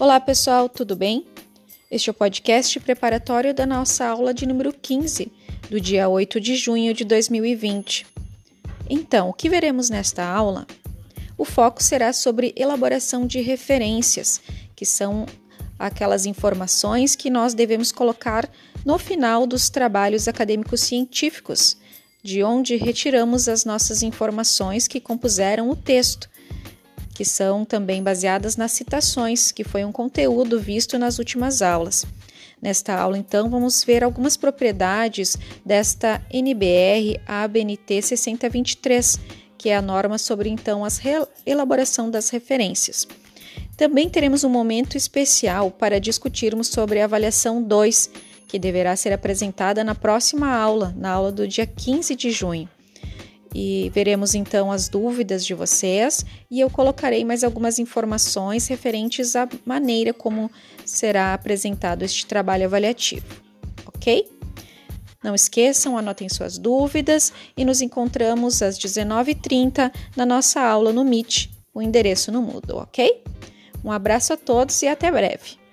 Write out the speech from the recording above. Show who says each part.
Speaker 1: Olá pessoal, tudo bem? Este é o podcast preparatório da nossa aula de número 15, do dia 8 de junho de 2020. Então, o que veremos nesta aula? O foco será sobre elaboração de referências, que são aquelas informações que nós devemos colocar no final dos trabalhos acadêmicos científicos, de onde retiramos as nossas informações que compuseram o texto, que são também baseadas nas citações, que foi um conteúdo visto nas últimas aulas. Nesta aula, então, vamos ver algumas propriedades desta NBR ABNT 6023, que é a norma sobre então a elaboração das referências. Também teremos um momento especial para discutirmos sobre a avaliação 2, que deverá ser apresentada na próxima aula, na aula do dia 15 de junho. E veremos então as dúvidas de vocês e eu colocarei mais algumas informações referentes à maneira como será apresentado este trabalho avaliativo, ok? Não esqueçam, anotem suas dúvidas e nos encontramos às 19h30 na nossa aula no Meet. O endereço no Moodle, ok? Um abraço a todos e até breve!